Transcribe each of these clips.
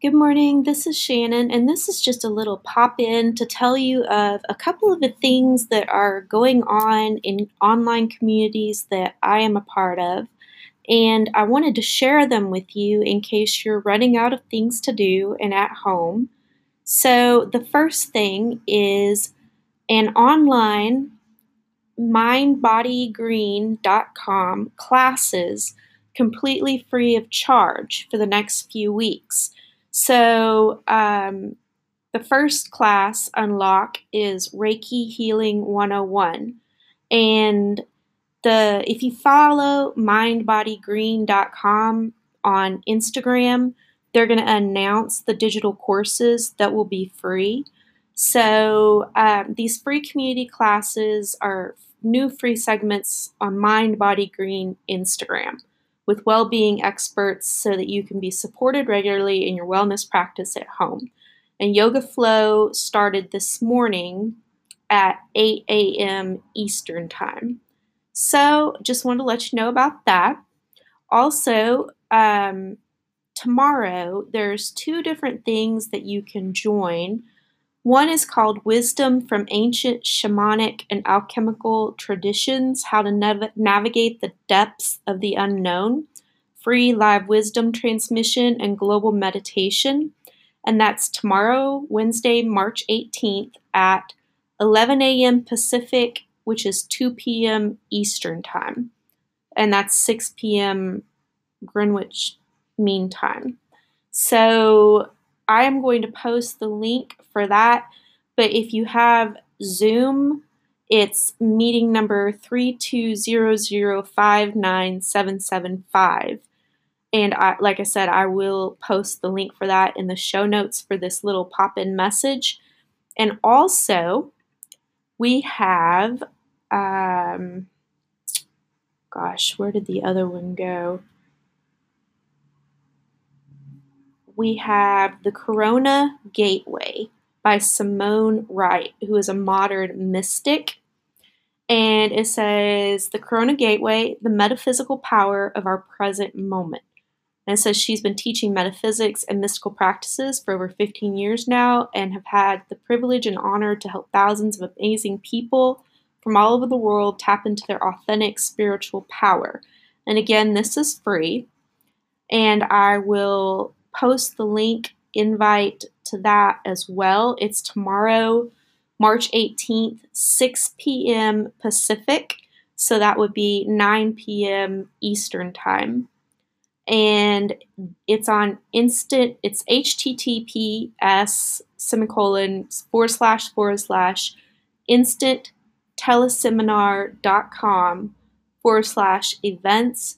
Good morning, this is Shannon, and this is just a little pop in to tell you of a couple of the things that are going on in online communities that I am a part of. And I wanted to share them with you in case you're running out of things to do and at home. So, the first thing is an online mindbodygreen.com classes completely free of charge for the next few weeks. So, um, the first class unlock is Reiki Healing 101. And the if you follow mindbodygreen.com on Instagram, they're going to announce the digital courses that will be free. So, um, these free community classes are new free segments on Mind Body Green Instagram with well being experts so that you can be supported regularly in your wellness practice at home. And Yoga Flow started this morning at 8 a.m. Eastern Time. So, just wanted to let you know about that. Also, um, tomorrow there's two different things that you can join. One is called Wisdom from Ancient Shamanic and Alchemical Traditions How to Nav- Navigate the Depths of the Unknown, free live wisdom transmission and global meditation. And that's tomorrow, Wednesday, March 18th at 11 a.m. Pacific, which is 2 p.m. Eastern Time. And that's 6 p.m. Greenwich Mean Time. So I am going to post the link for that. But if you have Zoom, it's meeting number 3200597775. And I, like I said, I will post the link for that in the show notes for this little pop in message. And also, we have, um, gosh, where did the other one go? We have The Corona Gateway by Simone Wright, who is a modern mystic. And it says, The Corona Gateway, the metaphysical power of our present moment. And it says she's been teaching metaphysics and mystical practices for over 15 years now and have had the privilege and honor to help thousands of amazing people from all over the world tap into their authentic spiritual power. And again, this is free. And I will post the link invite to that as well. It's tomorrow, March 18th, 6 p.m. Pacific. So that would be 9 p.m. Eastern Time. And it's on instant, it's https semicolon forward slash forward slash instant teleseminar.com forward slash events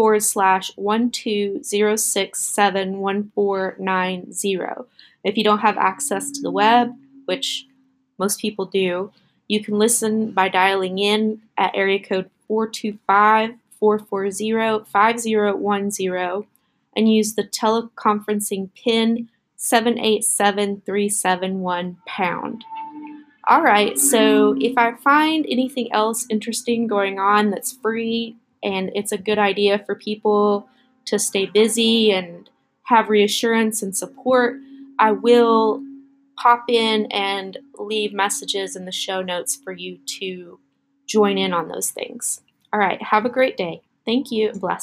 forward slash one two zero six seven one four nine zero. If you don't have access to the web, which most people do, you can listen by dialing in at area code 425 440 5010 and use the teleconferencing pin 787371 pound. All right, so if I find anything else interesting going on that's free, and it's a good idea for people to stay busy and have reassurance and support, I will pop in and leave messages in the show notes for you to join in on those things. All right, have a great day. Thank you bless.